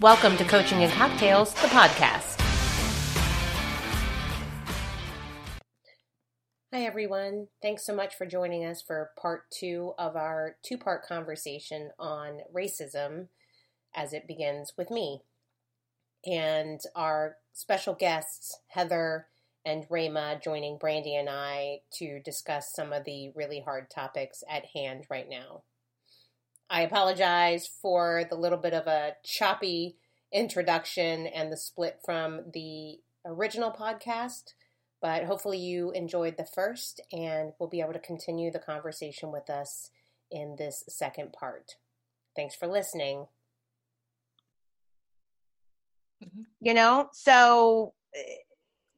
Welcome to Coaching and Cocktails, the podcast. Hi, everyone. Thanks so much for joining us for part two of our two part conversation on racism as it begins with me. And our special guests, Heather and Rayma, joining Brandy and I to discuss some of the really hard topics at hand right now. I apologize for the little bit of a choppy introduction and the split from the original podcast, but hopefully you enjoyed the first and will be able to continue the conversation with us in this second part. Thanks for listening. Mm-hmm. You know, so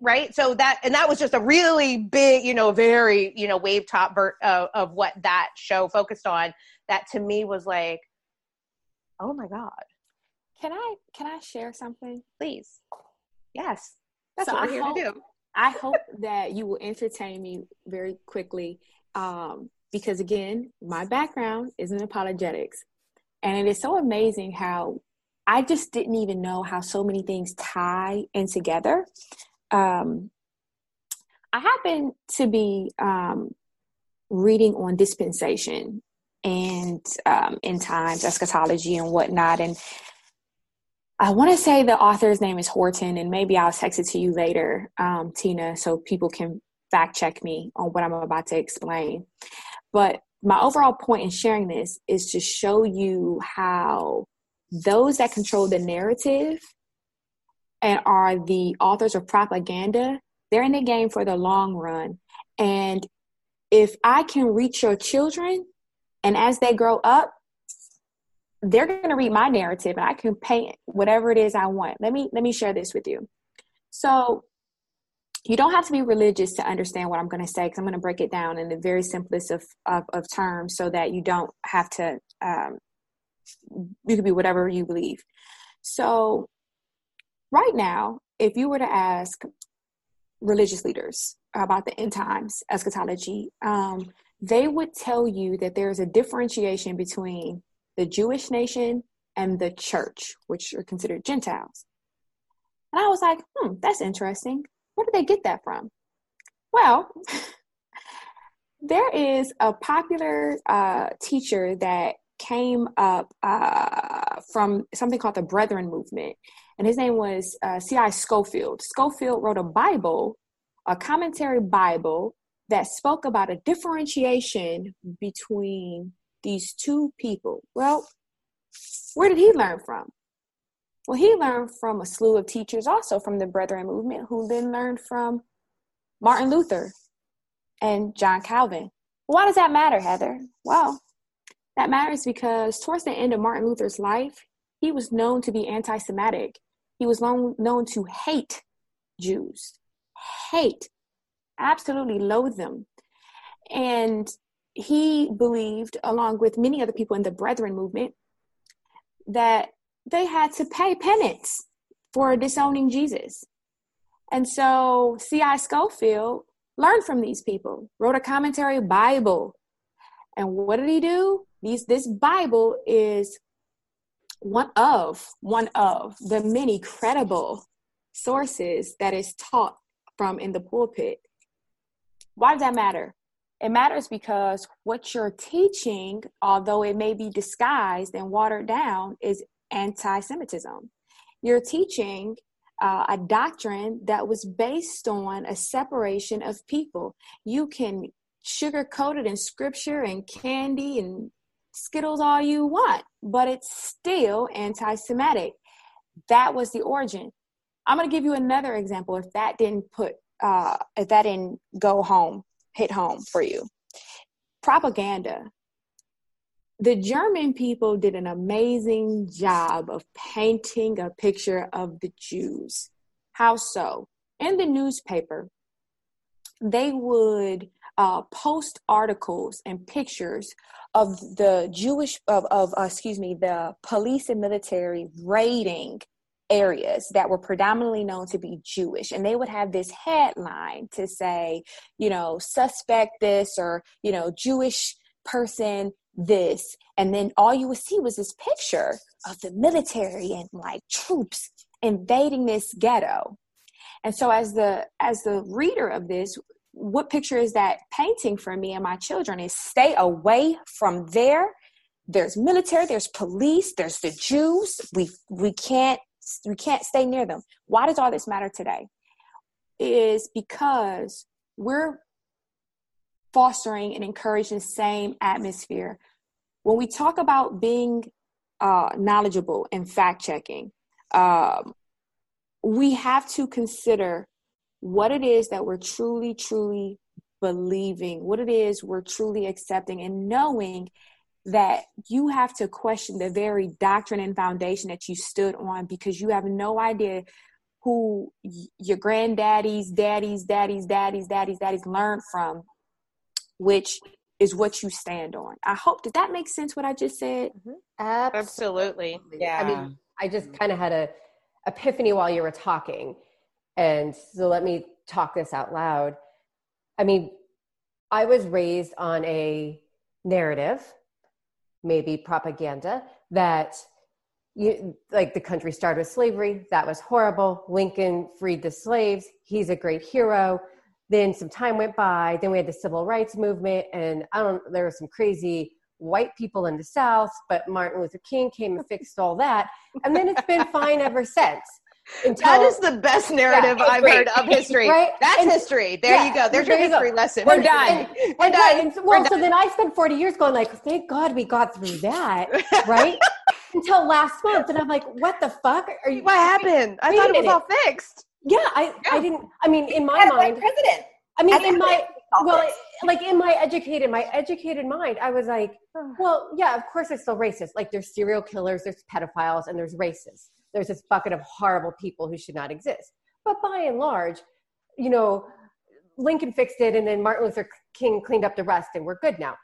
right so that and that was just a really big you know very you know wave top vert of, of what that show focused on that to me was like oh my god. Can i can i share something? Please. Yes. That's so what we're I here hope, to do. I hope that you will entertain me very quickly um, because again my background is in apologetics. And it is so amazing how i just didn't even know how so many things tie in together. Um, I happen to be um, reading on dispensation and um, in times, eschatology and whatnot. And I want to say the author's name is Horton, and maybe I'll text it to you later, um, Tina, so people can fact check me on what I'm about to explain. But my overall point in sharing this is to show you how those that control the narrative and are the authors of propaganda, they're in the game for the long run. And if I can reach your children and as they grow up, they're going to read my narrative and I can paint whatever it is I want. Let me let me share this with you. So you don't have to be religious to understand what I'm going to say because I'm going to break it down in the very simplest of, of, of terms so that you don't have to, um, you can be whatever you believe. So right now, if you were to ask religious leaders about the end times eschatology, um, they would tell you that there's a differentiation between the Jewish nation and the church, which are considered Gentiles. And I was like, hmm, that's interesting. Where did they get that from? Well, there is a popular uh, teacher that came up uh, from something called the Brethren Movement and his name was uh, C.I. Scofield. Scofield wrote a Bible, a commentary Bible that spoke about a differentiation between these two people. Well, where did he learn from? Well, he learned from a slew of teachers, also from the Brethren movement, who then learned from Martin Luther and John Calvin. Why does that matter, Heather? Well, that matters because towards the end of Martin Luther's life, he was known to be anti Semitic. He was known, known to hate Jews, hate, absolutely loathe them. And he believed, along with many other people in the Brethren movement, that they had to pay penance for disowning Jesus. And so C.I. Scofield learned from these people, wrote a commentary Bible. And what did he do? These, this Bible is one of one of the many credible sources that is taught from in the pulpit why does that matter it matters because what you're teaching although it may be disguised and watered down is anti-semitism you're teaching uh, a doctrine that was based on a separation of people you can sugarcoat it in scripture and candy and Skittles all you want, but it's still anti Semitic. That was the origin. I'm going to give you another example if that didn't put, uh, if that didn't go home, hit home for you. Propaganda. The German people did an amazing job of painting a picture of the Jews. How so? In the newspaper, they would uh, post articles and pictures of the Jewish of, of uh, excuse me the police and military raiding areas that were predominantly known to be Jewish. And they would have this headline to say, you know, suspect this or, you know, Jewish person this. And then all you would see was this picture of the military and like troops invading this ghetto. And so as the as the reader of this, what picture is that painting for me and my children is stay away from there. There's military, there's police, there's the Jews. We we can't we can't stay near them. Why does all this matter today? Is because we're fostering and encouraging the same atmosphere. When we talk about being uh, knowledgeable and fact checking, um, we have to consider what it is that we're truly, truly believing, what it is we're truly accepting, and knowing that you have to question the very doctrine and foundation that you stood on because you have no idea who your granddaddies, daddies, daddies, daddies, daddies, daddies learned from, which is what you stand on. I hope did that make sense what I just said? Mm-hmm. Absolutely. Yeah. I mean, I just kind of had a epiphany while you were talking. And so let me talk this out loud. I mean, I was raised on a narrative, maybe propaganda, that you like the country started with slavery. That was horrible. Lincoln freed the slaves. He's a great hero. Then some time went by. Then we had the civil rights movement, and I don't. There were some crazy white people in the South, but Martin Luther King came and fixed all that. And then it's been fine ever since. Until, that is the best narrative yeah, I've heard of history. right? That's and, history. There yeah, you go. There's your history go. lesson. We're done. And, We're and, done. Well, We're so done. then I spent 40 years going like, thank God we got through that, right? Until last month, and I'm like, what the fuck? Are you? What happened? I thought it was all fixed. Yeah, I, yeah. I didn't. I mean, in my mind, president. I mean, in my well, like in my educated, my educated mind, I was like, well, yeah, of course it's still racist. Like there's serial killers, there's pedophiles, and there's racists. There's this bucket of horrible people who should not exist. But by and large, you know, Lincoln fixed it, and then Martin Luther King cleaned up the rest, and we're good now.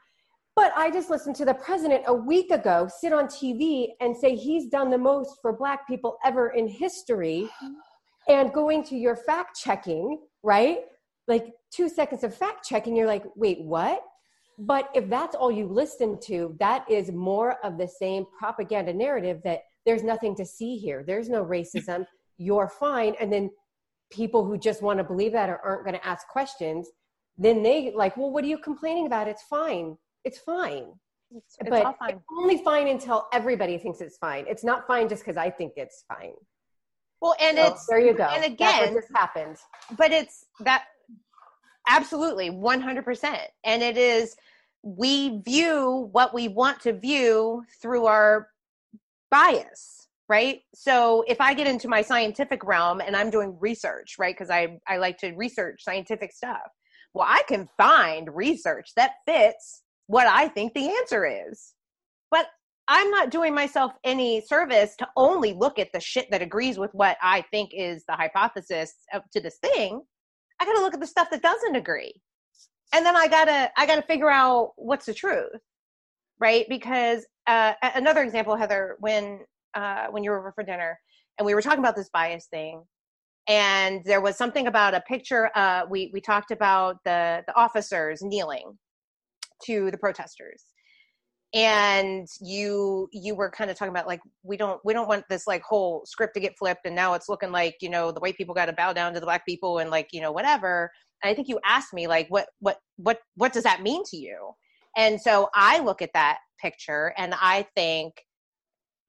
But I just listened to the president a week ago sit on TV and say he's done the most for black people ever in history. And going to your fact checking, right? like two seconds of fact checking, you're like, wait, what? But if that's all you listen to, that is more of the same propaganda narrative that there's nothing to see here. There's no racism. You're fine. And then people who just want to believe that or aren't going to ask questions, then they like, well, what are you complaining about? It's fine. It's fine. It's, it's but fine. it's only fine until everybody thinks it's fine. It's not fine just because I think it's fine. Well, and so, it's there you go. And again, this happened. But it's that Absolutely, 100%. And it is, we view what we want to view through our bias, right? So if I get into my scientific realm and I'm doing research, right? Because I, I like to research scientific stuff. Well, I can find research that fits what I think the answer is. But I'm not doing myself any service to only look at the shit that agrees with what I think is the hypothesis to this thing. I got to look at the stuff that doesn't agree. And then I got to I got to figure out what's the truth. Right? Because uh, another example Heather when uh, when you were over for dinner and we were talking about this bias thing and there was something about a picture uh, we we talked about the the officers kneeling to the protesters. And you you were kind of talking about like we don't we don't want this like whole script to get flipped and now it's looking like you know the white people got to bow down to the black people and like you know whatever. And i think you asked me like what what what what does that mean to you and so i look at that picture and i think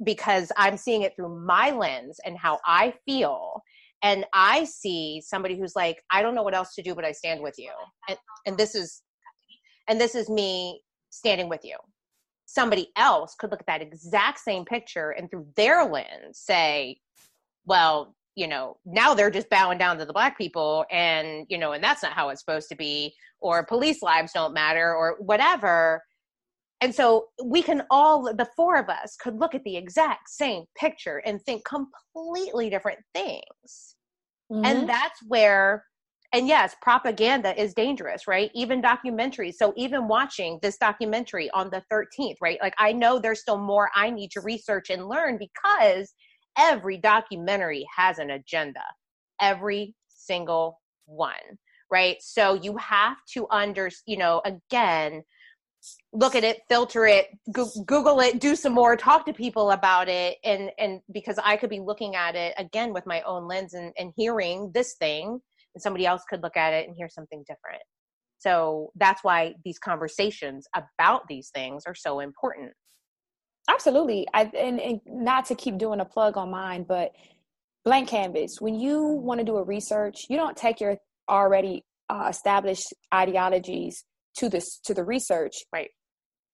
because i'm seeing it through my lens and how i feel and i see somebody who's like i don't know what else to do but i stand with you. And, and this is and this is me standing with you. Somebody else could look at that exact same picture and through their lens say, well, you know, now they're just bowing down to the black people and, you know, and that's not how it's supposed to be, or police lives don't matter, or whatever. And so we can all, the four of us could look at the exact same picture and think completely different things. Mm-hmm. And that's where and yes propaganda is dangerous right even documentaries so even watching this documentary on the 13th right like i know there's still more i need to research and learn because every documentary has an agenda. Every single one right? So you have to under you know again look at it filter it go- google it do some more talk to people about it and and because i could be looking at it again with my own lens and, and hearing this thing and somebody else could look at it and hear something different. So that's why these conversations about these things are so important absolutely. I and, and not to keep doing a plug on mine but blank canvas when you want to do a research you don't take your already uh, established ideologies to this to the research. Right.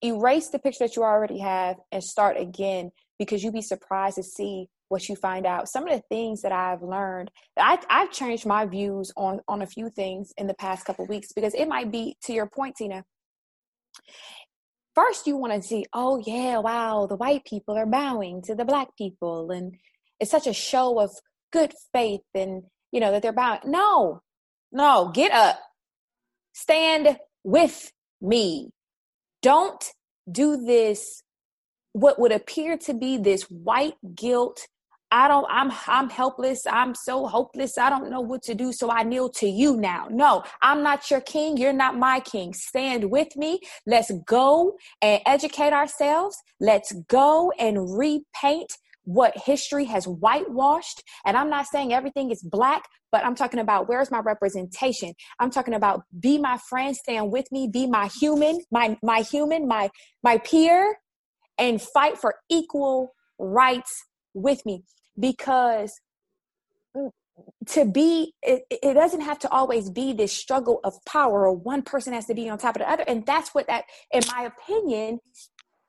Erase the picture that you already have and start again because you'd be surprised to see what you find out. Some of the things that i've learned I, i've changed my views on on a few things in the past couple weeks because it might be to your point tina first you want to see oh yeah wow the white people are bowing to the black people and it's such a show of good faith and you know that they're bowing. No no get up. Stand with me. Don't do this what would appear to be this white guilt I don't I'm I'm helpless. I'm so hopeless. I don't know what to do, so I kneel to you now. No, I'm not your king. You're not my king. Stand with me. Let's go and educate ourselves. Let's go and repaint what history has whitewashed. And I'm not saying everything is black, but I'm talking about where's my representation? I'm talking about be my friend, stand with me, be my human, my my human, my my peer and fight for equal rights with me because to be it, it, doesn't have to always be this struggle of power. Or one person has to be on top of the other. And that's what that in my opinion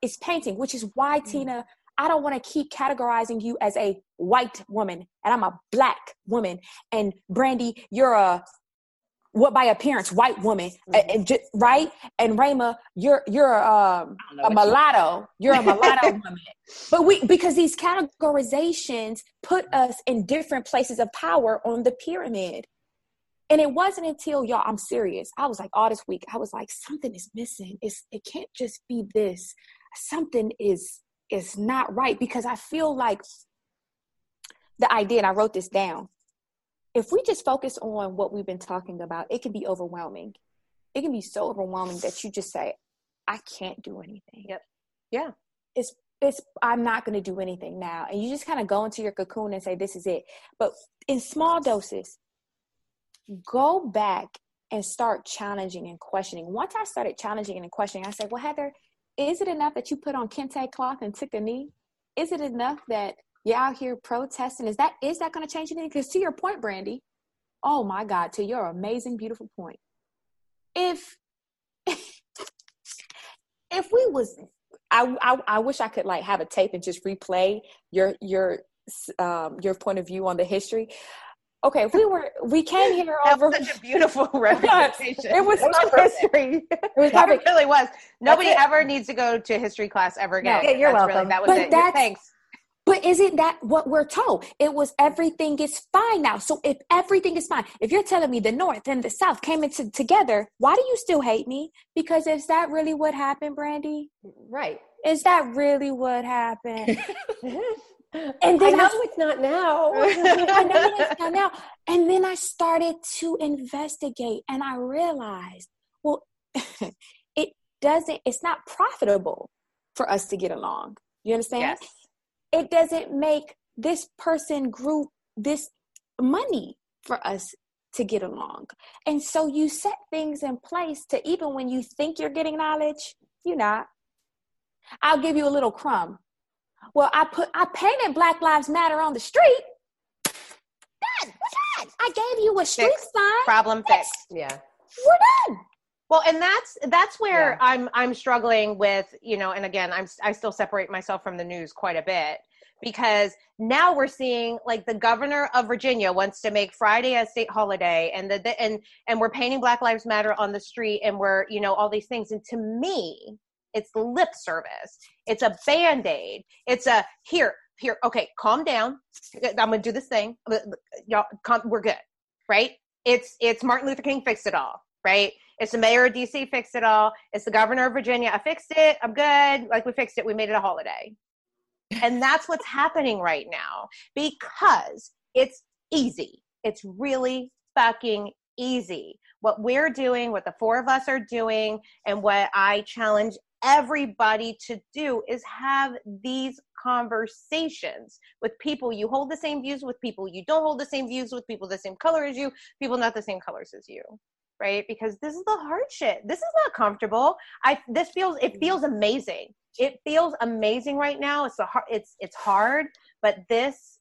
is painting which is why mm-hmm. tina i don't want to keep categorizing you as a white woman. And i'm a black woman. And brandy you're a what by appearance white woman mm-hmm. and, and, right? And Rayma you're you're um, a mulatto. You're a mulatto woman. But we because these categorizations put us in different places of power on the pyramid. And it wasn't until y'all I'm serious. I was like all this week I was like something is missing. It's it can't just be this. Something is is not right. Because I feel like the idea and I wrote this down if we just focus on what we've been talking about, it can be overwhelming. It can be so overwhelming that you just say, I can't do anything. Yep. Yeah. It's it's I'm not going to do anything now. And you just kind of go into your cocoon and say this is it. But in small doses, go back and start challenging and questioning. Once I started challenging and questioning, I said, "Well, Heather, is it enough that you put on kente cloth and took a knee? Is it enough that you're out here protesting. Is that is that going to change anything? Because to your point, Brandy, oh my God, to your amazing, beautiful point, if if we was, I, I I wish I could like have a tape and just replay your your um, your point of view on the history. Okay, if we were we came here over such a beautiful representation. it was, was history. It was. It really was. Nobody ever needs to go to history class ever again. No, yeah, you're that's welcome. Really, that was but it. That's, Thanks. But isn't that what we're told? It was everything is fine now. So if everything is fine, if you're telling me the North and the South came into together, why do you still hate me? Because is that really what happened, Brandy? Right. Is that really what happened? and then I know I, it's not now. I know it's not now. And then I started to investigate and I realized, well, it doesn't, it's not profitable for us to get along. You understand? Yes it doesn't make this person group this money for us to get along. And so you set things in place to even when you think you're getting knowledge, you're not. I'll give you a little crumb. Well, I put I painted Black Lives Matter on the street. Done. We're done. I gave you a street fixed. sign. Problem fixed. Yeah. We're done. Well, and that's that's where yeah. I'm I'm struggling with, you know, and again, I'm I still separate myself from the news quite a bit because now we're seeing like the governor of Virginia wants to make Friday a state holiday and the, the and and we're painting Black Lives Matter on the street and we're, you know, all these things and to me, it's lip service. It's a band-aid. It's a here, here, okay, calm down. I'm to do this thing. Y'all calm, we're good. Right? It's it's Martin Luther King fixed it all, right? It's the mayor of DC fixed it all. It's the governor of Virginia. I fixed it. I'm good. Like we fixed it. We made it a holiday. And that's what's happening right now because it's easy. It's really fucking easy. what we're doing, what the four of us are doing, and what I challenge everybody to do is have these conversations with people you hold the same views with people you don't hold the same views with people the same color as you people not the same colors as you right because this is the hard shit this is not comfortable i this feels it mm-hmm. feels amazing it feels amazing right now it's a hard it's it's hard but this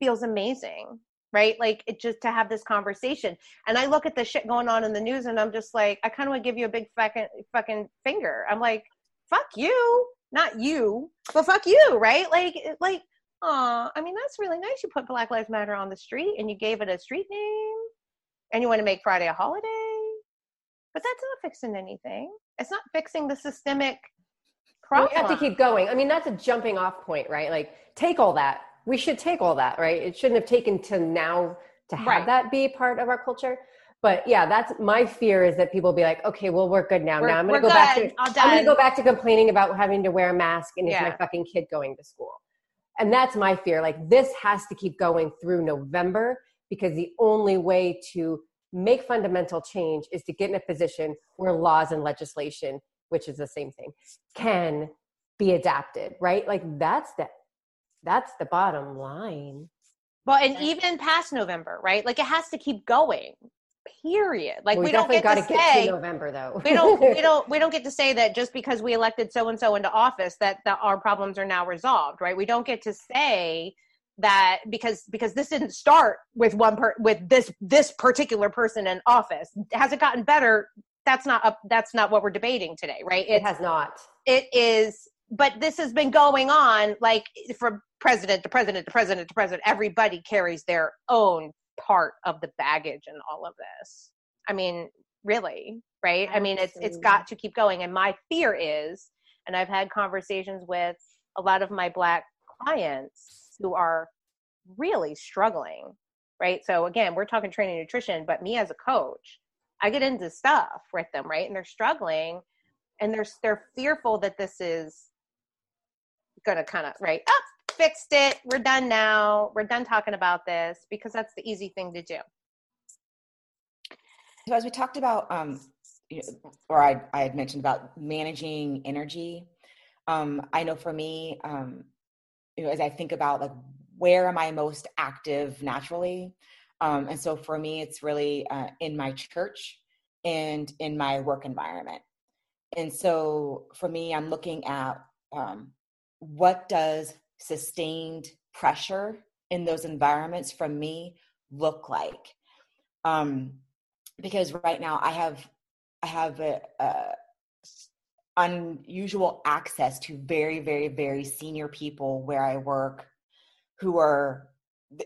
feels amazing right? Like it just to have this conversation. And I look at the shit going on in the news and I'm just like, I kind of want to give you a big fucking fucking finger. I'm like, fuck you, not you, but fuck you, right? Like like, oh, I mean that's really nice. You put Black Lives Matter on the street and you gave it a street name, and you want to make Friday a holiday, but that's not fixing anything. It's not fixing the systemic. Problem. We have to keep going. I mean, that's a jumping off point, right? Like, take all that, we should take all that, right? It shouldn't have taken to now to have right. that be part of our culture. But yeah, that's my fear is that people will be like, okay, well, we're good now. We're, now I'm going to go good. back to I'm to go back to complaining about having to wear a mask and yeah. is my fucking kid going to school? And that's my fear. Like this has to keep going through November because the only way to make fundamental change is to get in a position where laws and legislation, which is the same thing, can be adapted, right? Like that's the that's the bottom line. Well, and even past November, right? Like it has to keep going. Period. Like well, we, we don't get to say to November though. we don't we don't we don't get to say that just because we elected so and so into office that, that our problems are now resolved, right? We don't get to say that because because this didn't start with one per with this this particular person in office. Has it gotten better? That's not up that's not what we're debating today, right? It's, it has not. It is but this has been going on like from president to president to president to president everybody carries their own part of the baggage in all of this i mean really right i mean it's it's got to keep going and my fear is and i've had conversations with a lot of my black clients who are really struggling right? So again we're talking training nutrition but me as a coach i get into stuff with them right? And they're struggling and they're they're fearful that this is gonna kind of right up oh, fixed it. We're done now. We're done talking about this because that's the easy thing to do. So as we talked about um or i, I had mentioned about managing energy um i know for me um you know as i think about like where am i most active naturally? Um and so for me it's really uh, in my church and in my work environment. And so for me i'm looking at um, what does sustained pressure in those environments from me look like? Um because right now i have i have a, a unusual access to very very very senior people where i work who are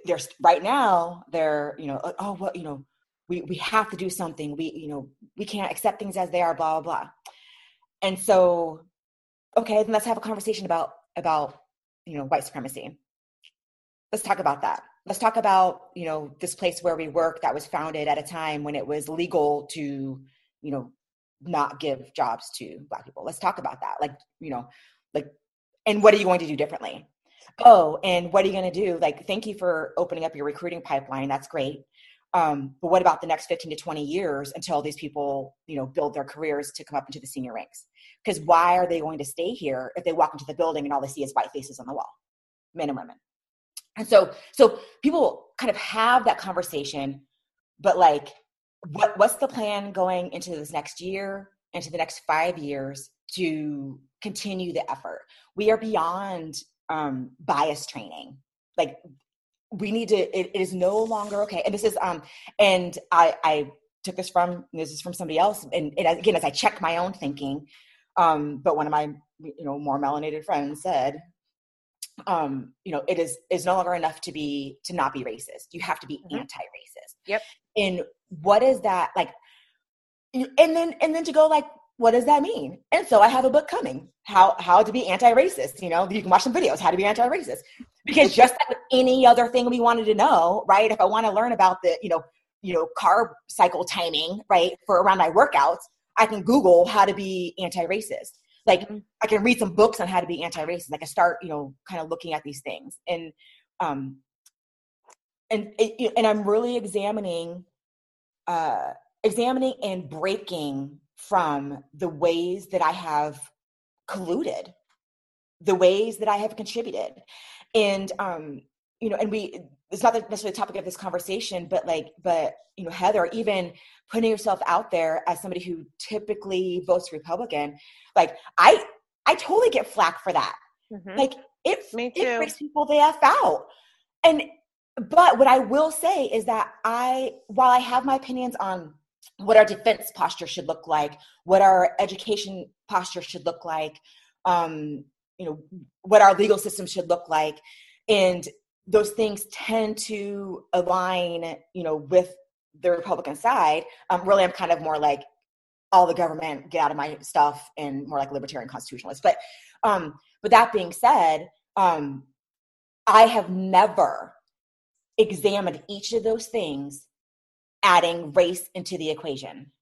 there's right now they're you know oh, oh well you know we we have to do something. We you know we can't accept things as they are blah blah blah. And so okay then let's have a conversation about about you know white supremacy. Let's talk about that. Let's talk about you know this place where we work that was founded at a time when it was legal to you know not give jobs to black people. Let's talk about that. Like you know like and what are you going to do differently? Oh and what are you going to do? Like thank you for opening up your recruiting pipeline. That's great. Um, but what about the next 15 to 20 years until these people you know build their careers to come up into the senior ranks? Because why are they going to stay here if they walk into the building and all they see is white faces on the wall? Men and women. And so so people kind of have that conversation but like what what's the plan going into this next year into the next five years to continue the effort? We are beyond um, bias training. Like we need to it, it is no longer okay and this is um and i i took this from this is from somebody else and, and again as i check my own thinking um but one of my you know more melanated friends said um you know it is is no longer enough to be to not be racist. You have to be mm-hmm. anti-racist. Yep and what is that like and then and then to go like what does that mean? And so I have a book coming, how how to be anti-racist. You know, you can watch some videos, how to be anti-racist. Because just like any other thing we wanted to know, right? If I want to learn about the, you know, you know, carb cycle timing, right, for around my workouts, I can Google how to be anti-racist. Like mm-hmm. I can read some books on how to be anti-racist. Like I start, you know, kind of looking at these things, and um, and and I'm really examining uh examining and breaking from the ways that I have colluded, the ways that I have contributed. And um, you know, and we it's not necessarily the topic of this conversation, but like, but you know, Heather, even putting yourself out there as somebody who typically votes Republican, like I I totally get flack for that. Mm-hmm. Like it, it freaks people the F out. And but what I will say is that I, while I have my opinions on what our defense posture should look like, what our education posture should look like, um, you know, what our legal system should look like, and those things tend to align, you know, with the Republican side. Um, really, I'm kind of more like all the government, get out of my stuff, and more like libertarian constitutionalist. But, um, but that being said, um, I have never examined each of those things, adding race into the equation.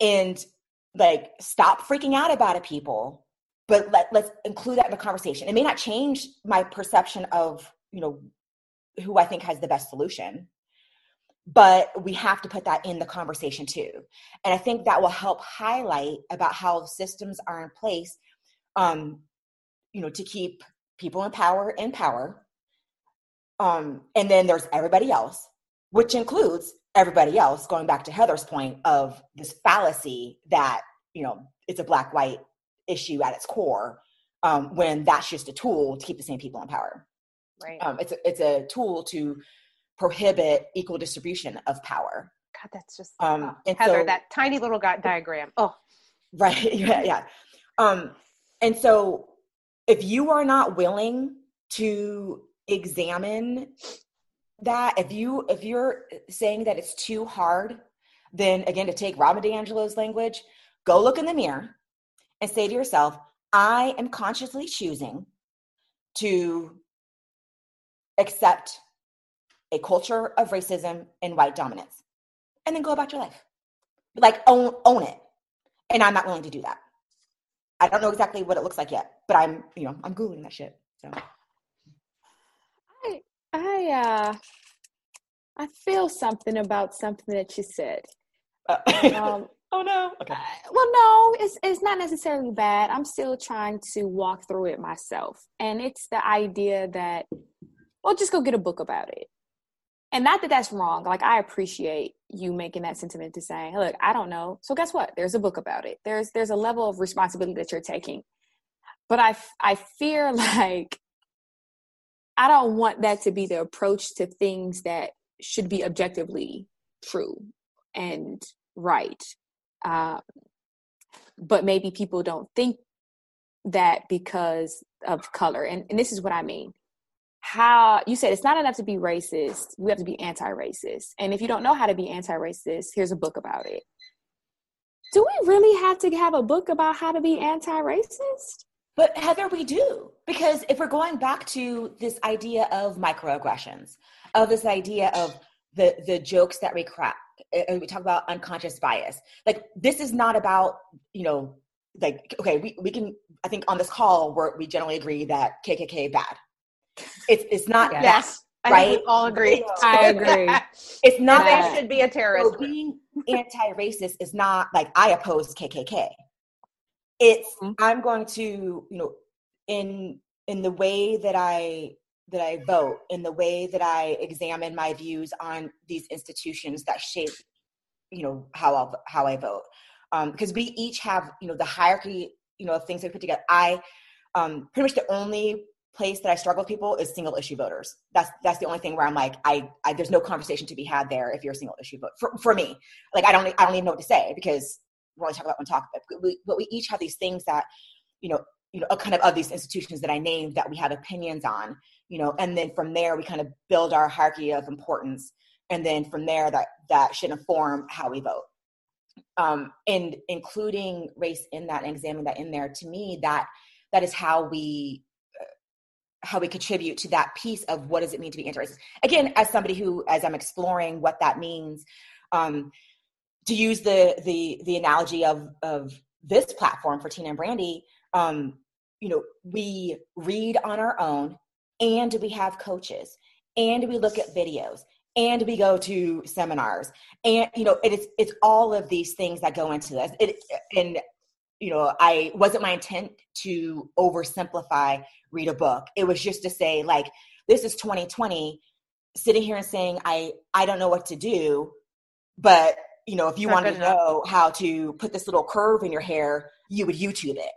And like, stop freaking out about it, people, but let, let's include that in the conversation. It may not change my perception of, you know, who I think has the best solution, but we have to put that in the conversation too. And I think that will help highlight about how systems are in place, um, you know, to keep people in power in power um, and then there's everybody else, which includes everybody else, going back to Heather's point of this fallacy that, you know, it's a black white issue at its core, um, when that's just a tool to keep the same people in power. Right. Um, it's, a, it's a tool to prohibit equal distribution of power. God, that's just um, oh, Heather, so, that tiny little diagram. Oh, right. Yeah. Yeah. Um, and so if you are not willing to examine that if you if you're saying that it's too hard then again to take robin diangelo's language go look in the mirror and say to yourself i am consciously choosing to accept a culture of racism and white dominance and then go about your life. Like own own it. And i'm not willing to do that. I don't know exactly what it looks like yet but i'm you know i'm googling that shit so I uh I feel something about something that you said. Uh, um, oh no. Okay. Well, no, it's it's not necessarily bad. I'm still trying to walk through it myself, and it's the idea that, well, just go get a book about it. And not that that's wrong. Like I appreciate you making that sentiment to say, "Look, I don't know." So guess what? There's a book about it. There's there's a level of responsibility that you're taking. But I I fear like I don't want that to be the approach to things that should be objectively true and right. Uh, but maybe people don't think that because of color. And, and this is what I mean. How you said it's not enough to be racist, we have to be anti racist. And if you don't know how to be anti racist, here's a book about it. Do we really have to have a book about how to be anti racist? But Heather, we do. Because if we're going back to this idea of microaggressions, of this idea of the the jokes that we crack, and we talk about unconscious bias. Like this is not about, you know, like okay, we, we can I think on this call where we generally agree that KKK bad. It's it's not yes. Yes. Right? all agree. I agree. it's not that should be a terrorist. So being anti-racist is not like I oppose KKK it's mm-hmm. i'm going to you know in in the way that i that i vote in the way that i examine my views on these institutions that shape you know how i how i vote um because we each have you know the hierarchy you know of things that we put together i um pretty much the only place that I struggle with people is single issue voters. That's that's the only thing where I'm like, I, I there's no conversation to be had there if you're a single issue vote for, for me. Like I don't I don't even know what to say because we're only talking about one topic, but we, but we each have these things that, you know, you know, kind of of these institutions that I named that we have opinions on, you know, and then from there we kind of build our hierarchy of importance, and then from there that that should inform how we vote. Um, and including race in that and examining that in there, to me, that that is how we uh, how we contribute to that piece of what does it mean to be anti-racist. Again, as somebody who, as I'm exploring what that means, um, to use the the the analogy of of this platform for Tina and Brandy, um, you know, we read on our own, and we have coaches, and we look at videos, and we go to seminars and you know it is it's all of these things that go into this. It and you know i wasn't my intent to oversimplify read a book. It was just to say like this is 2020 sitting here and saying i i don't know what to do but you know if you want to know how to put this little curve in your hair you would youtube it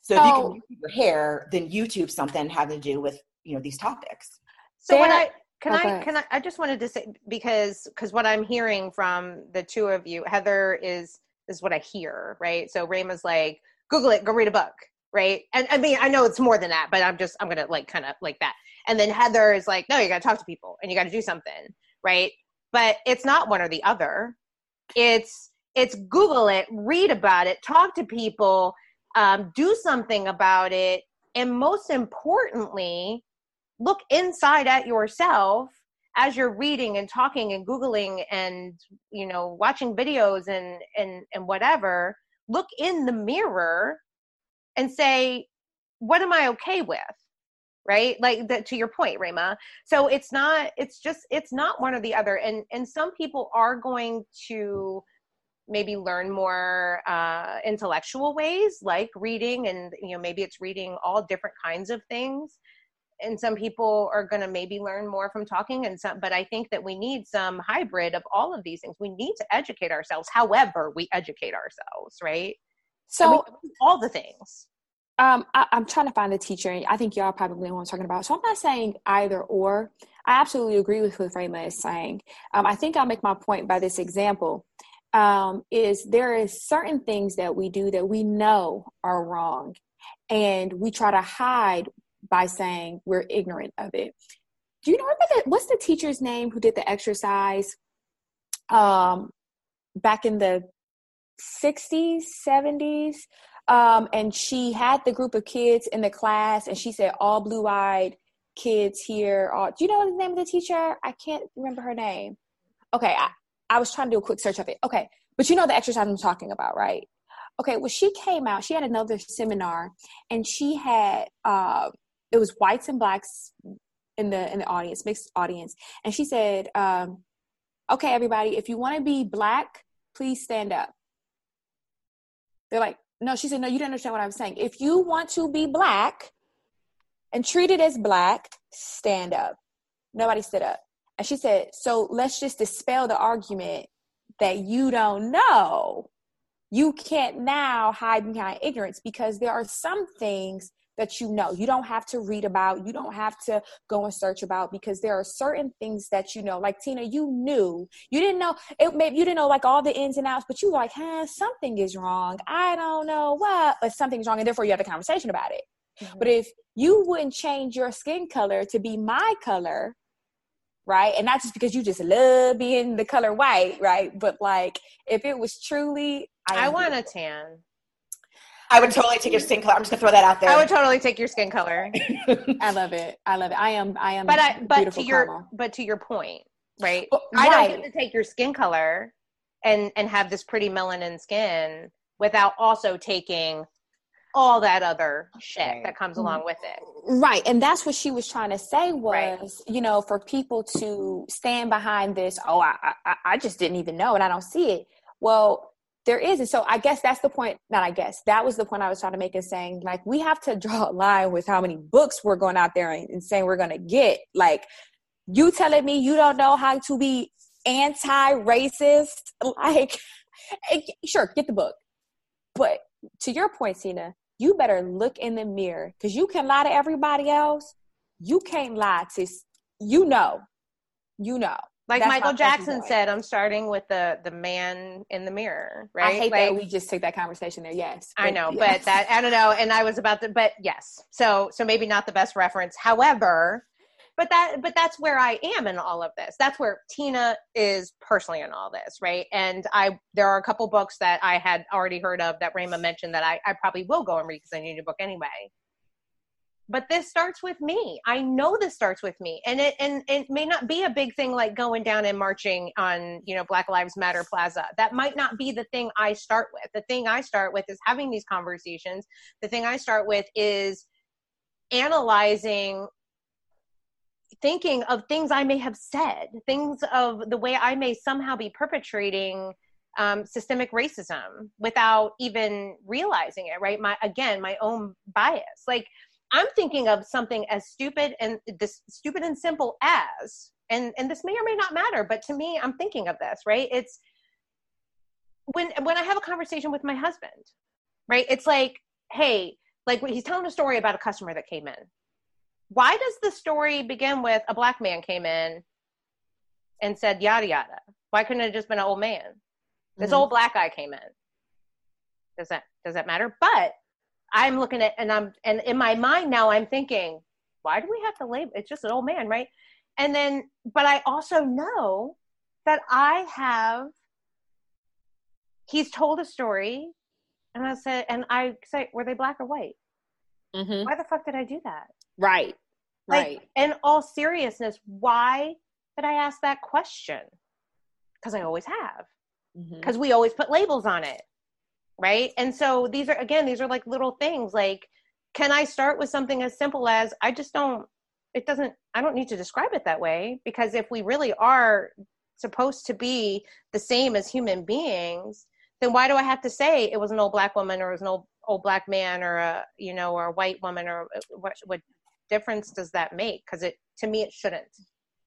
so if you can oh. YouTube your hair then youtube something having to do with you know these topics so when i can okay. I can I I just wanted to say because because what I'm hearing from the two of you, Heather is is what I hear, right? So Rayma's like, Google it, go read a book, right? And I mean, I know it's more than that, but I'm just I'm gonna like kind of like that. And then Heather is like, no, you gotta talk to people and you gotta do something, right? But it's not one or the other. It's it's Google it, read about it, talk to people, um, do something about it, and most importantly, look inside at yourself as you're reading and talking and googling and you know watching videos and and and whatever look in the mirror and say what am i okay with right? Like that to your point Rayma. So it's not it's just it's not one or the other. And and some people are going to maybe learn more uh, intellectual ways like reading and you know maybe it's reading all different kinds of things. And some people are going to maybe learn more from talking and some but i think that we need some hybrid of all of these things. We need to educate ourselves however we educate ourselves right? So all the things um, I, am trying to find the teacher. I think y'all probably know what I'm talking about. So I'm not saying either or. I absolutely agree with what Rayma is saying. Um, I think I'll make my point by this example. Um, is there is certain things that we do that we know are wrong, and we try to hide by saying we're ignorant of it. Do you know that, what's the teacher's name who did the exercise um, back in the 60s, 70s? Um, and she had the group of kids in the class, and she said, All blue eyed kids here. Do you know the name of the teacher? I can't remember her name. Okay, I, I was trying to do a quick search of it. Okay, but you know the exercise I'm talking about, right? Okay, well, she came out, she had another seminar, and she had uh, it was whites and blacks in the in the audience, mixed audience, and she said, um, "Okay, everybody, if you want to be black, please stand up." They're like, "No," she said, "No, you don't understand what I'm saying. If you want to be black and treated as black, stand up." Nobody stood up, and she said, "So let's just dispel the argument that you don't know." You can't now hide behind ignorance because there are some things that you know. You don't have to read about, you don't have to go and search about because there are certain things that you know. Like Tina, you knew. You didn't know it maybe you didn't know like all the ins and outs, but you were like, huh, something is wrong. I don't know what, but something's wrong, and therefore you have a conversation about it. Mm-hmm. But if you wouldn't change your skin color to be my color, right? And not just because you just love being the color white, right? But like if it was truly I, I want a tan. I would totally take your skin color. I'm just gonna throw that out there. I would totally take your skin color. I love it. I love it. I am. I am. But I. But to your. But to your point, right? Well, I don't get to take your skin color and and have this pretty melanin skin without also taking all that other shit that comes along with it. Right. And that's what she was trying to say was, right. you know, for people to stand behind this, oh, I, I, I just didn't even know and I don't see it. Well, there is. And so I guess that's the point, not I guess, that was the point I was trying to make is saying, like, we have to draw a line with how many books we're going out there and, and saying we're going to get. Like, you telling me you don't know how to be anti-racist? Like, eh, sure, get the book. But to your point, Tina, you better look in the mirror because you can lie to everybody else. You can't lie to, you know, you know like That's Michael Jackson said, I'm starting with the the man in the mirror, right? I hate like, that we just took that conversation there. Yes. I know, yes. but that I don't know. And I was about to but yes. So so maybe not the best reference. However, but that but that's where I am in all of this. That's where Tina is personally in all this, right? And I there are a couple books that I had already heard of that Rayma mentioned that I, I probably will go and read because I need a book anyway but this starts with me i know this starts with me and it and it may not be a big thing like going down and marching on you know black lives matter plaza that might not be the thing i start with the thing i start with is having these conversations the thing i start with is analyzing thinking of things I may have said, things of the way I may somehow be perpetrating um, systemic racism without even realizing it. Right? My again, my own bias. Like I'm thinking of something as stupid and this stupid and simple as, and and this may or may not matter, but to me, I'm thinking of this. Right? It's when when I have a conversation with my husband. Right? It's like, hey, like he's telling a story about a customer that came in why does the story begin with a black man came in and said yada yada? Why couldn't it have just been an old man? This mm-hmm. old black guy came in. Does that does that matter? But I'm looking at and I'm and in my mind now I'm thinking, why do we have to label? It's just an old man, right? And then, but I also know that I have. He's told a story, and I said, and I say, were they black or white? Mm-hmm. Why the fuck did I do that? Right. Right. Like, in all seriousness, why did I ask that question? Because I always have. Because mm-hmm. we always put labels on it. Right. And so these are, again, these are like little things. Like, can I start with something as simple as I just don't, it doesn't, I don't need to describe it that way. Because if we really are supposed to be the same as human beings, then why do I have to say it was an old black woman or it was an old old black man or a you know or a white woman or what what difference does that make? Because it to me it shouldn't.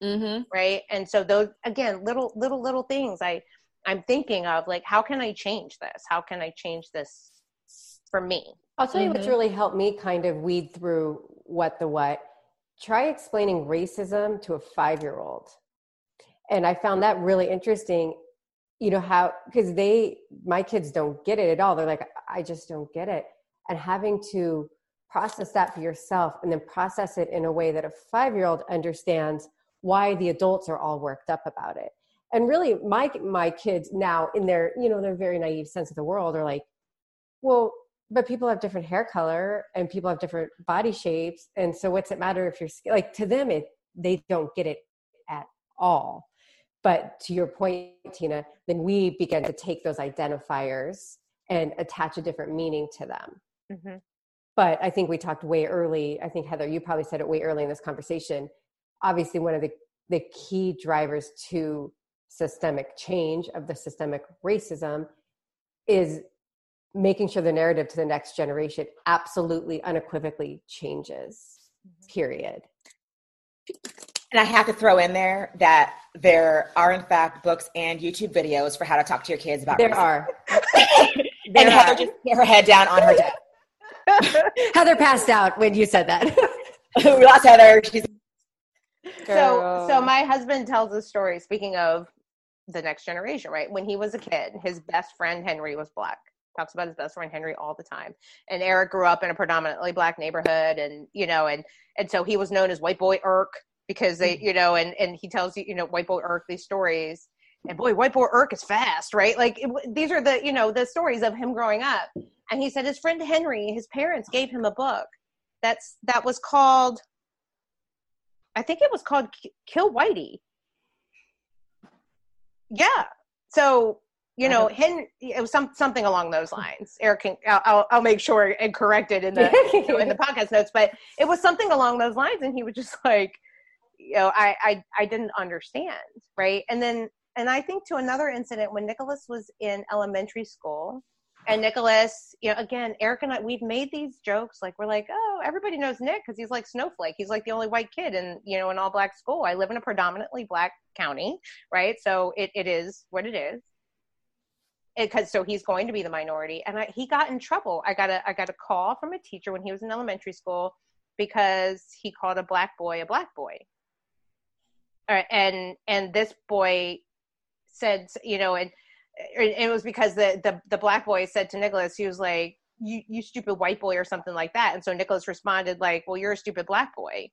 Mm-hmm. Right. And so those again, little little little things I I'm thinking of like how can I change this? How can I change this for me? I'll tell you mm-hmm. what's really helped me kind of weed through what the what. Try explaining racism to a five year old. And I found that really interesting. You know, how, because they, my kids don't get it at all. They're like, I just don't get it. And having to process that for yourself and then process it in a way that a five year old understands why the adults are all worked up about it and really my my kids now in their you know their very naive sense of the world are like well but people have different hair color and people have different body shapes. And so what's it matter if you're like to them it they don't get it at all. But to your point tina then we begin to take those identifiers and attach a different meaning to them. Mm-hmm. But i think we talked way early i think heather you probably said it way early in this conversation. Obviously one of the the key drivers to systemic change of the systemic racism is making sure the narrative to the next generation absolutely unequivocally changes mm-hmm. period and i have to throw in there that there are in fact books and youtube videos for how to talk to your kids about there racism. are and heather just put her head down on her desk Heather passed out when you said that. we lost Heather. She's so so my husband tells a story. Speaking of the next generation, right? When he was a kid, his best friend Henry was black. Talks about his best friend Henry all the time. And Eric grew up in a predominantly black neighborhood, and you know, and and so he was known as White Boy Irk because they, mm-hmm. you know, and and he tells you, you know, White Boy Irk these stories. And boy, White Boy Irk is fast, right? Like it, these are the, you know, the stories of him growing up and he said his friend Henry, his parents gave him a book that's that was called I think it was called Kill Whitey. Yeah. So, you know, uh-huh. It was some, something along those lines. Eric can, I'll, I'll make sure and correct it in the, you know, in the podcast notes, but it was something along those lines. And he was just like, you know, I, I, I didn't understand. Right. And then, and I think to another incident when Nicholas was in elementary school, and Nicholas, you know, again, Eric and I, we've made these jokes. Like we're like, oh, everybody knows Nick because he's like Snowflake. He's like the only white kid in, you know, an all black school. I live in a predominantly black county, right? So it, it is what it is. Because so he's going to be the minority, and I, he got in trouble. I got a I got a call from a teacher when he was in elementary school because he called a black boy a black boy. And and this boy said, you know, and it was because the, the the black boy said to Nicholas, he was like, "You you stupid white boy" or something like that. And so Nicholas responded like, "Well, you're a stupid black boy,"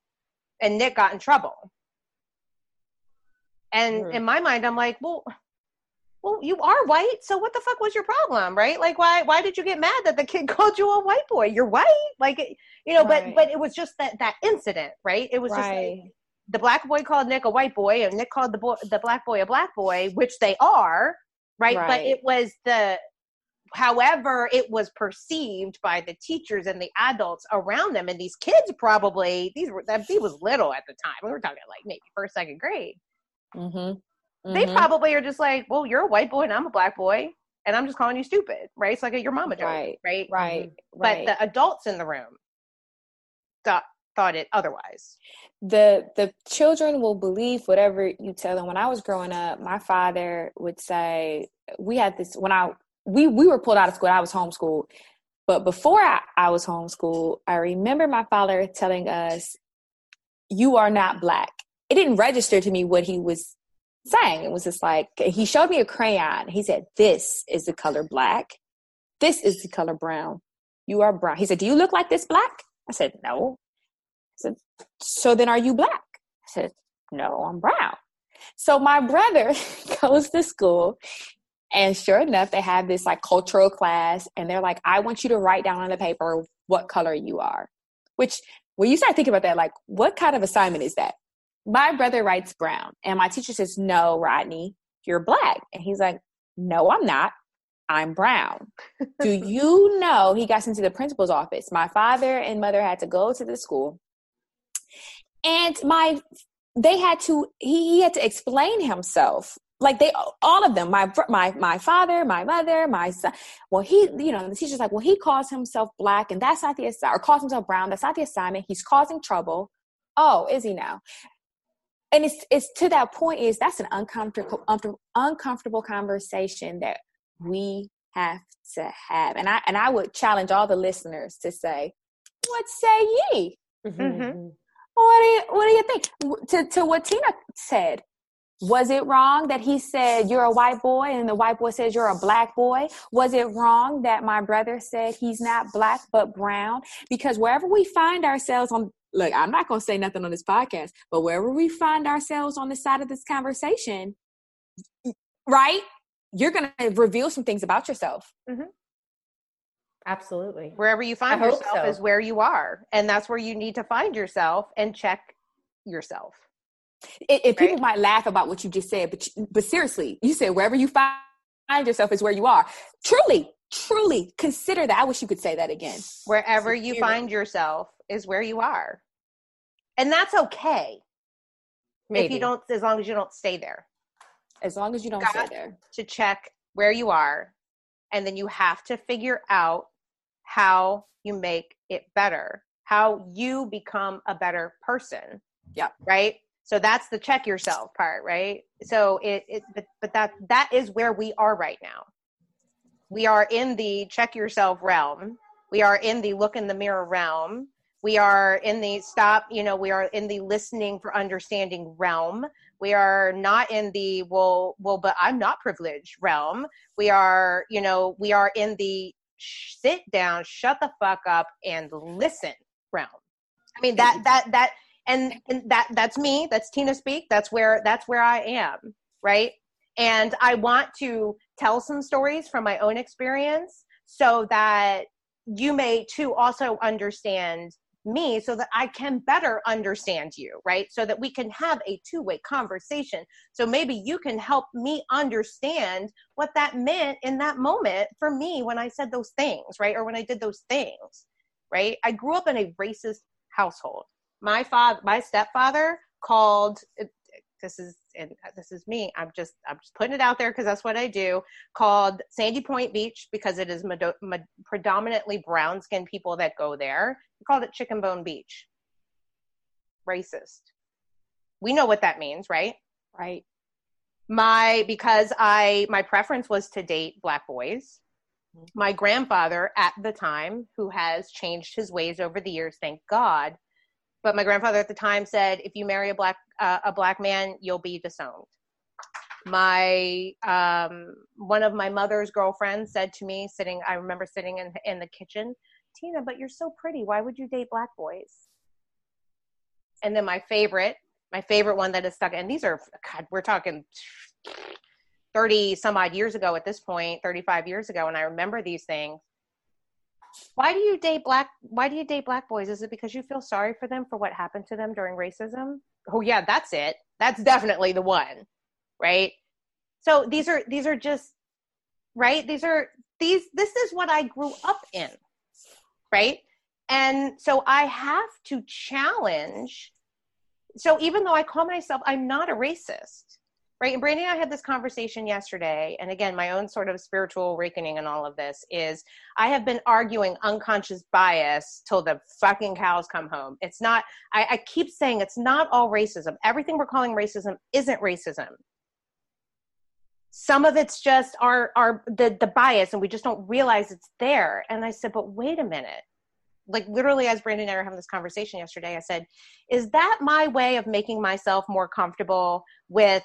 and Nick got in trouble. And mm-hmm. in my mind, I'm like, "Well, well, you are white, so what the fuck was your problem, right? Like, why why did you get mad that the kid called you a white boy? You're white, like, you know." Right. But but it was just that that incident, right? It was right. just. Like, the black boy called Nick a white boy, and Nick called the boy, the black boy a black boy, which they are, right? right? But it was the however it was perceived by the teachers and the adults around them and these kids probably these were that he was little at the time we were talking like maybe first second grade mm-hmm. Mm-hmm. they probably are just like well you're a white boy and i'm a black boy and i'm just calling you stupid right it's like a your mama joke right right right, mm-hmm. right. but the adults in the room thought thought it otherwise the the children will believe whatever you tell them when i was growing up my father would say we had this when i we we were pulled out of school. I was homeschooled. But before I, I was homeschooled, I remember my father telling us, You are not black. It didn't register to me what he was saying. It was just like he showed me a crayon. He said, This is the color black. This is the color brown. You are brown. He said, Do you look like this black? I said, No. Said, So then are you black? I said, No, I'm brown. So my brother goes to school and sure enough, they have this like cultural class, and they're like, I want you to write down on the paper what color you are. Which, when you start thinking about that, like, what kind of assignment is that? My brother writes brown, and my teacher says, No, Rodney, you're black. And he's like, No, I'm not. I'm brown. Do you know he got sent to the principal's office? My father and mother had to go to the school. And my they had to he, he had to explain himself. Like they all of them my my my father my mother my son. Well he you know the teacher's like well he calls himself black and that's not the assignment or calls himself brown that's not the assignment. He's causing trouble. Oh is he now? And it's it's to that point is that's an uncomfortable uncomfortable conversation that we have to have. And i and i would challenge all the listeners to say what say ye? Mm-hmm. What do you what do you think to to what tina said was it wrong that he said you're a white boy and the white boy says you're a black boy? Was it wrong that my brother said he's not black but brown? Because wherever we find ourselves on look, I'm not going to say nothing on this podcast, but wherever we find ourselves on the side of this conversation, right? You're going to reveal some things about yourself. Mm-hmm. Absolutely. Wherever you find I yourself so. is where you are. And that's where you need to find yourself and check yourself. If right. people might laugh about what you just said, but but seriously, you said wherever you find yourself is where you are. Truly, truly consider that. I wish you could say that again. Wherever you find yourself is where you are, and that's okay. Maybe. If you don't, as long as you don't stay there. As long as you don't stay there. To check where you are, and then you have to figure out how you make it better, how you become a better person. Yeah. Right? So that's the check yourself part right? So it, it but, but that that is where we are right now. We are in the check yourself realm. We are in the look in the mirror realm. We are in the stop you know we are in the listening for understanding realm. We are not in the well well but i'm not privileged realm. We are you know we are in the sit down shut the fuck up and listen realm. I mean that that that and, and that that's me that's tina speak that's where that's where i am right? And i want to tell some stories from my own experience so that you may too also understand me so that I can better understand you, right? So that we can have a two way conversation. So maybe you can help me understand what that meant in that moment for me when I said those things, right? Or when I did those things, right? I grew up in a racist household my father my stepfather called this is and this is me i'm just i'm just putting it out there because that's what i do called sandy point beach because it is med- med- predominantly brown skinned people that go there. He called it chicken bone beach. Racist. We know what that means right? Right. My because i my preference was to date black boys. Mm-hmm. my grandfather at the time who has changed his ways over the years thank god but my grandfather at the time said, if you marry a black uh, a black man, you'll be disowned. My um, one of my mother's girlfriends said to me, sitting, I remember sitting in in the kitchen, Tina, but you're so pretty. Why would you date black boys? And then my favorite, my favorite one that is stuck, and these are, God, we're talking 30 some odd years ago at this point, 35 years ago, and I remember these things why do you date black why do you date black boys is it because you feel sorry for them for what happened to them during racism oh yeah that's it that's definitely the one right so these are these are just right these are these this is what I grew up in. Right? And so I have to challenge. So even though I call myself, I'm not a racist, right? And Brandy and I had this conversation yesterday. And again, my own sort of spiritual awakening and all of this is I have been arguing unconscious bias till the fucking cows come home. It's not, I, I keep saying it's not all racism. Everything we're calling racism isn't racism some of it's just our our the the bias and we just don't realize it's there and i said but wait a minute like literally as brandon and i were having this conversation yesterday i said is that my way of making myself more comfortable with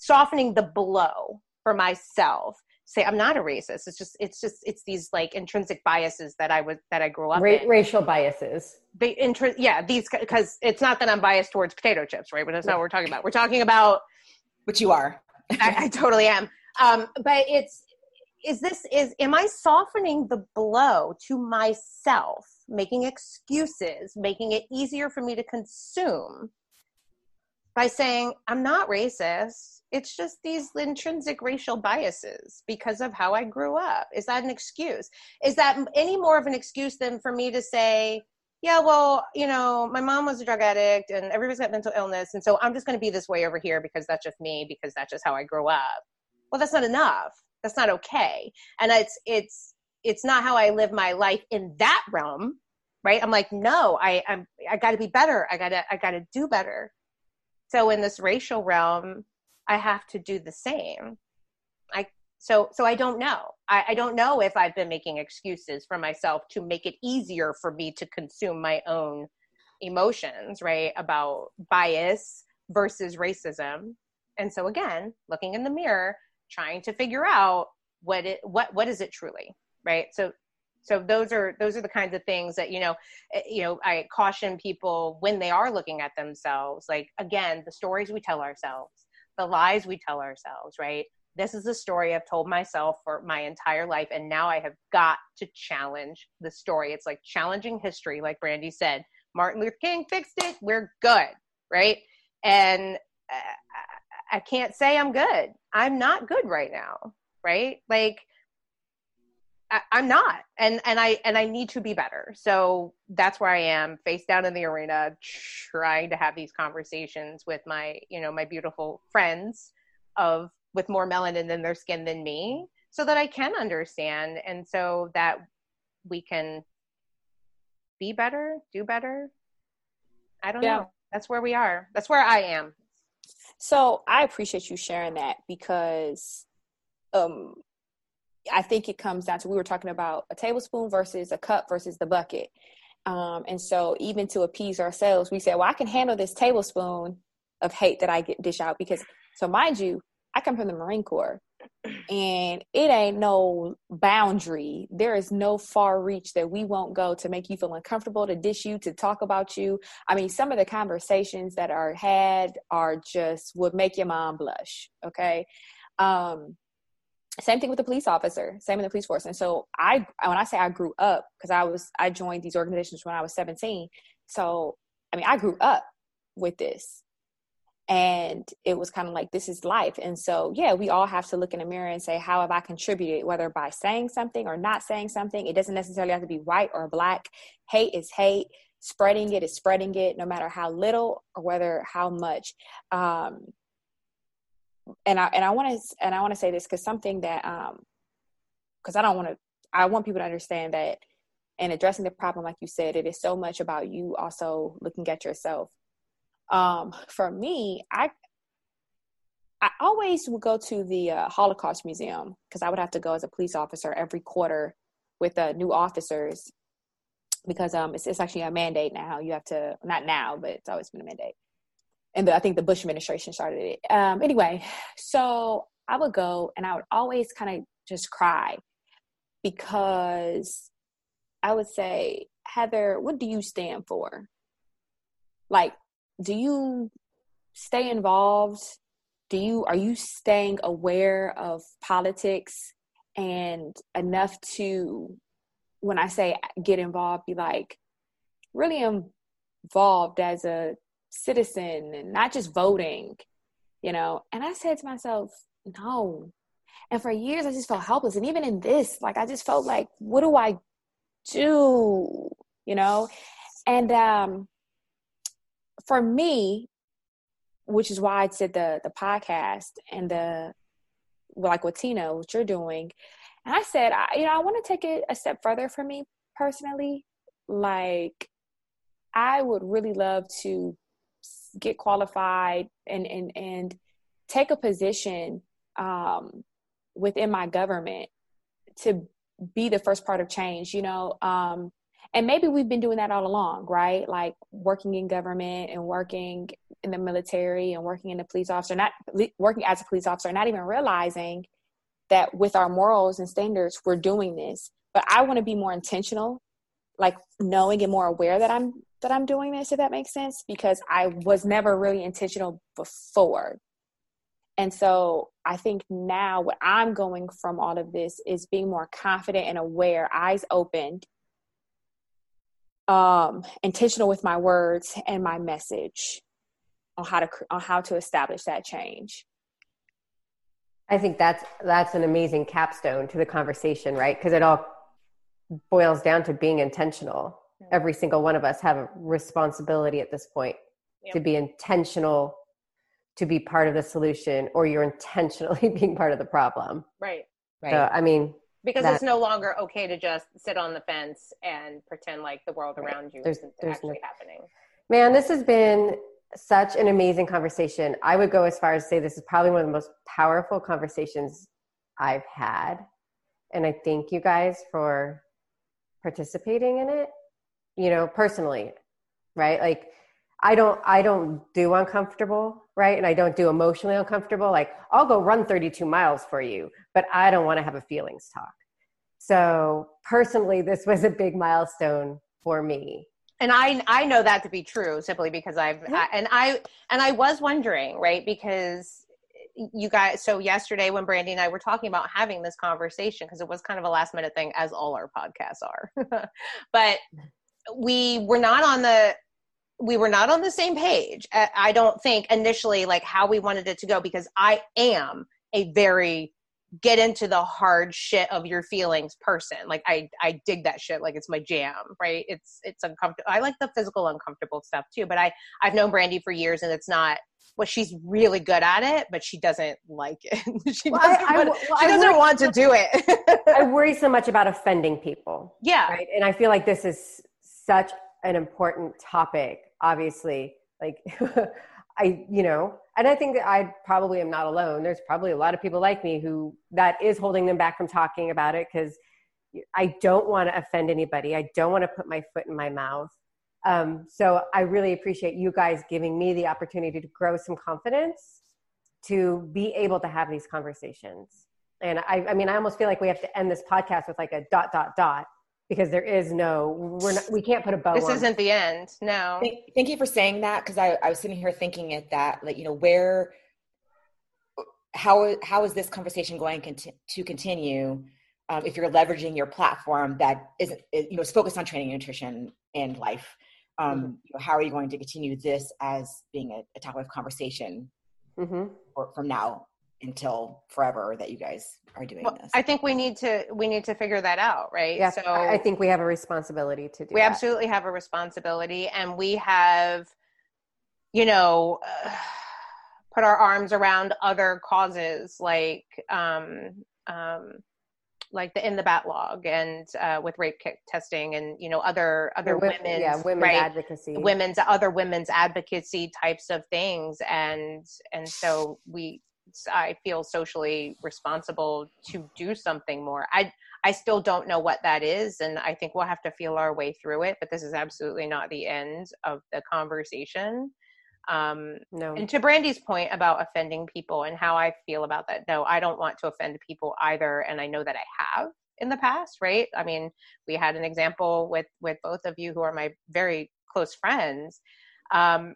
softening the blow for myself. Say i'm not a racist. It's just it's just it's these like intrinsic biases that i was that i grew up Ra- in. racial biases. The intr- yeah these because it's not that i'm biased towards potato chips right? But that's yeah. not what we're talking about. We're talking about which you are. I, I totally am. Um but it's is this is am i softening the blow to myself making excuses making it easier for me to consume by saying i'm not racist it's just these intrinsic racial biases because of how i grew up. Is that an excuse? Is that any more of an excuse than for me to say yeah well you know my mom was a drug addict and everybody's got mental illness and so i'm just going to be this way over here because that's just me because that's just how i grew up. Well that's not enough. That's not okay. And it's it's it's not how i live my life in that realm right? I'm like no i i'm i got to be better. I got to i got to do better. So in this racial realm i have to do the same. I so so i don't know. I, I don't know if i've been making excuses for myself to make it easier for me to consume my own emotions right about bias versus racism. And so again looking in the mirror trying to figure out what it what what is it truly right? So so those are those are the kinds of things that you know eh, you know i caution people when they are looking at themselves. Like again the stories we tell ourselves the lies we tell ourselves right this is a story i've told myself for my entire life and now i have got to challenge the story it's like challenging history like brandy said martin luther king fixed it we're good right and uh, I can't say I'm good. I'm not good right now, right? Like I, am not, and and I and I need to be better. So that's where I am, face down in the arena, trying to have these conversations with my you know my beautiful friends of with more melanin in their skin than me, so that I can understand, and so that we can be better, do better. I don't yeah. know. That's where we are. That's where I am. So I appreciate you sharing that because um I think it comes down to we were talking about a tablespoon versus a cup versus the bucket. Um, and so even to appease ourselves, we say, well, I can handle this tablespoon of hate that I get dish out because so mind you, I come from the Marine Corps and it ain't no boundary. There is no far reach that we won't go to make you feel uncomfortable, to dish you, to talk about you. I mean, some of the conversations that are had are just would make your mom blush. Okay. Um, same thing with the police officer, same in the police force. And so I, when I say I grew up, because I was, I joined these organizations when I was 17. So, I mean, I grew up with this and it was kind of like this is life. And so yeah we all have to look in the mirror and say how have i contributed whether by saying something or not saying something? It doesn't necessarily have to be white or black. Hate is hate. Spreading it is spreading it no matter how little or whether how much. Um and i and i want to and i want to say this because something that um because i don't want to i want people to understand that in addressing the problem like you said it is so much about you also looking at yourself um, for me, I I always would go to the uh, Holocaust Museum because I would have to go as a police officer every quarter with uh, new officers because um, it's, it's actually a mandate now. You have to not now, but it's always been a mandate. And the, I think the Bush administration started it. Um, anyway, so I would go and I would always kind of just cry because I would say, Heather, what do you stand for? Like, do you stay involved? Do you are you staying aware of politics and enough to when I say get involved, be like really involved as a citizen and not just voting, you know? And I said to myself, no. And for years, I just felt helpless. And even in this, like, I just felt like, what do I do? You know? And um, for me, which is why I said the the podcast and the like what Tina, what you're doing. And I said, I, you know, I want to take it a step further for me personally. Like, I would really love to get qualified and and and take a position um, within my government to be the first part of change. You know, um, and maybe we've been doing that all along, right? Like working in government and working in the military and working in the police officer, not working as a police officer, not even realizing that with our morals and standards, we're doing this. But I want to be more intentional, like knowing and more aware that I'm that I'm doing this, if that makes sense, because I was never really intentional before. And so I think now what I'm going from all of this is being more confident and aware, eyes opened, um, intentional with my words and my message on how to on how to establish that change. I think that's that's an amazing capstone to the conversation, right? Because it all boils down to being intentional every single one of us have a responsibility at this point yep. to be intentional to be part of the solution or you're intentionally being part of the problem. Right. Right. So i mean because that, it's no longer okay to just sit on the fence and pretend like the world right. around you there's, isn't there's actually no, happening. Man this has been such an amazing conversation. I would go as far as say this is probably one of the most powerful conversations i've had. And i thank you guys for participating in it you know, personally, right? Like I don't I don't do uncomfortable, right? And I don't do emotionally uncomfortable. Like I'll go run 32 miles for you, but I don't want to have a feelings talk. So, personally, this was a big milestone for me. And I I know that to be true simply because I've mm-hmm. I, and I and I was wondering, right? Because you guys so yesterday when brandy and i were talking about having this conversation because it was kind of a last minute thing as all our podcasts are but we were not on the we were not on the same page uh, i don't think initially like how we wanted it to go because i am a very get into the hard shit of your feelings person. Like i i dig that shit. Like it's my jam right? It's it's uncomfortable i like the physical uncomfortable stuff too but i i've known brandy for years and it's not well she's really good at it but she doesn't like it. She well, doesn't, I, I, well, she doesn't want to do it. I worry so much about offending people. Yeah. Right? And i feel like this is such an important topic obviously like i you know and i think that i probably am not alone. There's probably a lot of people like me who that is holding them back from talking about it because i don't want to offend anybody. I don't want to put my foot in my mouth. Um, so i really appreciate you guys giving me the opportunity to grow some confidence to be able to have these conversations. And I, I mean i almost feel like we have to end this podcast with like a dot dot dot because there is no we're not we can't put a bow this on. isn't the end no thank, thank you for saying that because I, I was sitting here thinking at that like you know where how how is this conversation going conti- to continue um, if you're leveraging your platform that isn't you know is focused on training nutrition and life um, mm-hmm. you know, how are you going to continue this as being a, a topic of conversation mm-hmm. for, from now until forever that you guys are doing well, this. I think we need to we need to figure that out, right? Yeah, so I think we have a responsibility to do. We that. absolutely have a responsibility, and we have, you know, uh, put our arms around other causes like um, um, like the in the bat log and uh, with rape kit testing and you know other other women's yeah women's right, advocacy women's other women's advocacy types of things and and so we I feel socially responsible to do something more. I I still don't know what that is, and I think we'll have to feel our way through it. But this is absolutely not the end of the conversation. Um, no. And to Brandy's point about offending people and how I feel about that, no, I don't want to offend people either, and I know that I have in the past. Right? I mean, we had an example with with both of you who are my very close friends. Um,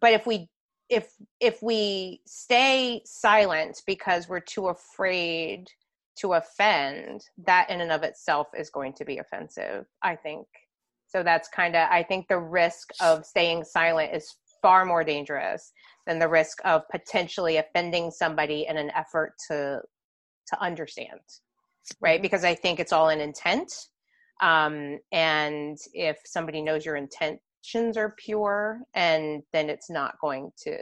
but if we if if we stay silent because we're too afraid to offend that in and of itself is going to be offensive i think so that's kind of i think the risk of staying silent is far more dangerous than the risk of potentially offending somebody in an effort to to understand right mm-hmm. because i think it's all in intent um, and if somebody knows your intentions are pure and then it's not going to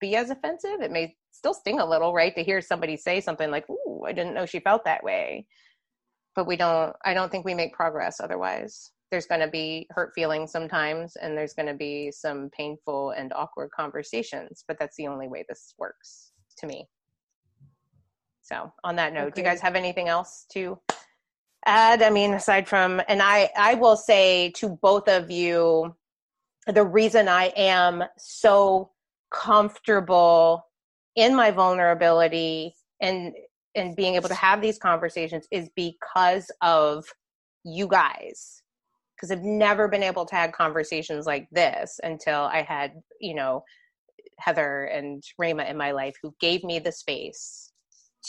be as offensive it may still sting a little right to hear somebody say something like ooh i didn't know she felt that way. But we don't i don't think we make progress otherwise. There's going to be hurt feelings sometimes and there's going to be some painful and awkward conversations but that's the only way this works to me. So on that note okay. do you guys have anything else to add? I mean aside from and i i will say to both of you the reason i am so comfortable in my vulnerability and and being able to have these conversations is because of you guys. Because I've never been able to have conversations like this until I had, you know, Heather and Rama in my life who gave me the space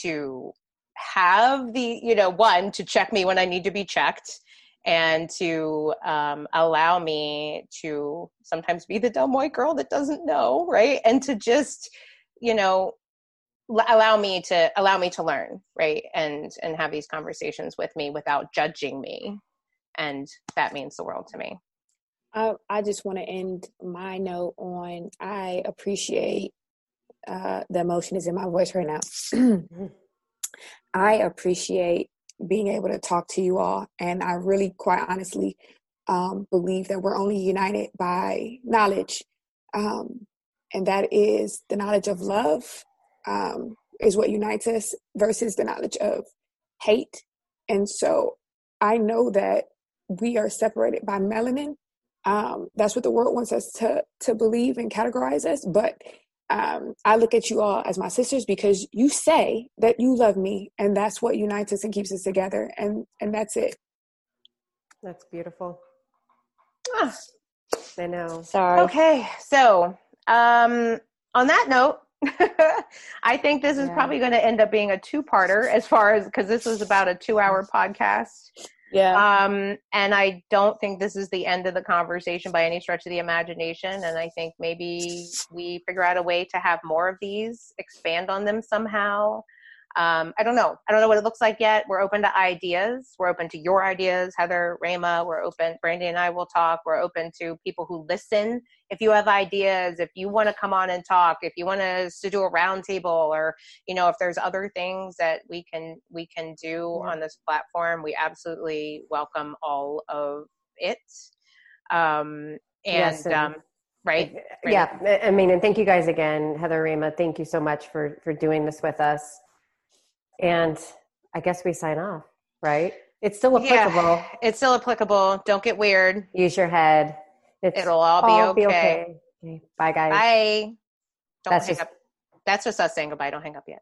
to have the, you know, one to check me when I need to be checked and to um, allow me to sometimes be the dumb white girl that doesn't know, right? And to just, you know, allow me to allow me to learn right? And and have these conversations with me without judging me. And that means the world to me. I, I just want to end my note on i appreciate uh, the emotion is in my voice right now. I appreciate being able to talk to you all and i really quite honestly um, believe that we're only united by knowledge um, and that is the knowledge of love um, is what unites us versus the knowledge of hate and so i know that we are separated by melanin. Um, that's what the world wants us to to believe and categorize us. But um, I look at you all as my sisters because you say that you love me, and that's what unites us and keeps us together. And and that's it. That's beautiful. Ah, I know. Sorry. Okay, so um, on that note, I think this is yeah. probably going to end up being a two-parter as far as because this was about a two-hour podcast. Yeah. Um, and I don't think this is the end of the conversation by any stretch of the imagination. And I think maybe we figure out a way to have more of these, expand on them somehow um, I don't know. I don't know what it looks like yet. We're open to ideas. We're open to your ideas, Heather, Rama. We're open. Brandy and I will talk. We're open to people who listen. If you have ideas, if you want to come on and talk, if you want us to do a roundtable, or you know, if there's other things that we can we can do yeah. on this platform, we absolutely welcome all of it. Um, and, yes, um, right, yeah. I mean, and thank you guys again, Heather, Rama. Thank you so much for for doing this with us. And I guess we sign off, right? It's still applicable. Yeah, it's still applicable. Don't get weird. Use your head. It's It'll all, be, all okay. be okay. okay. Bye, guys. Bye. Don't That's hang just, up. That's just us saying goodbye. Don't hang up yet.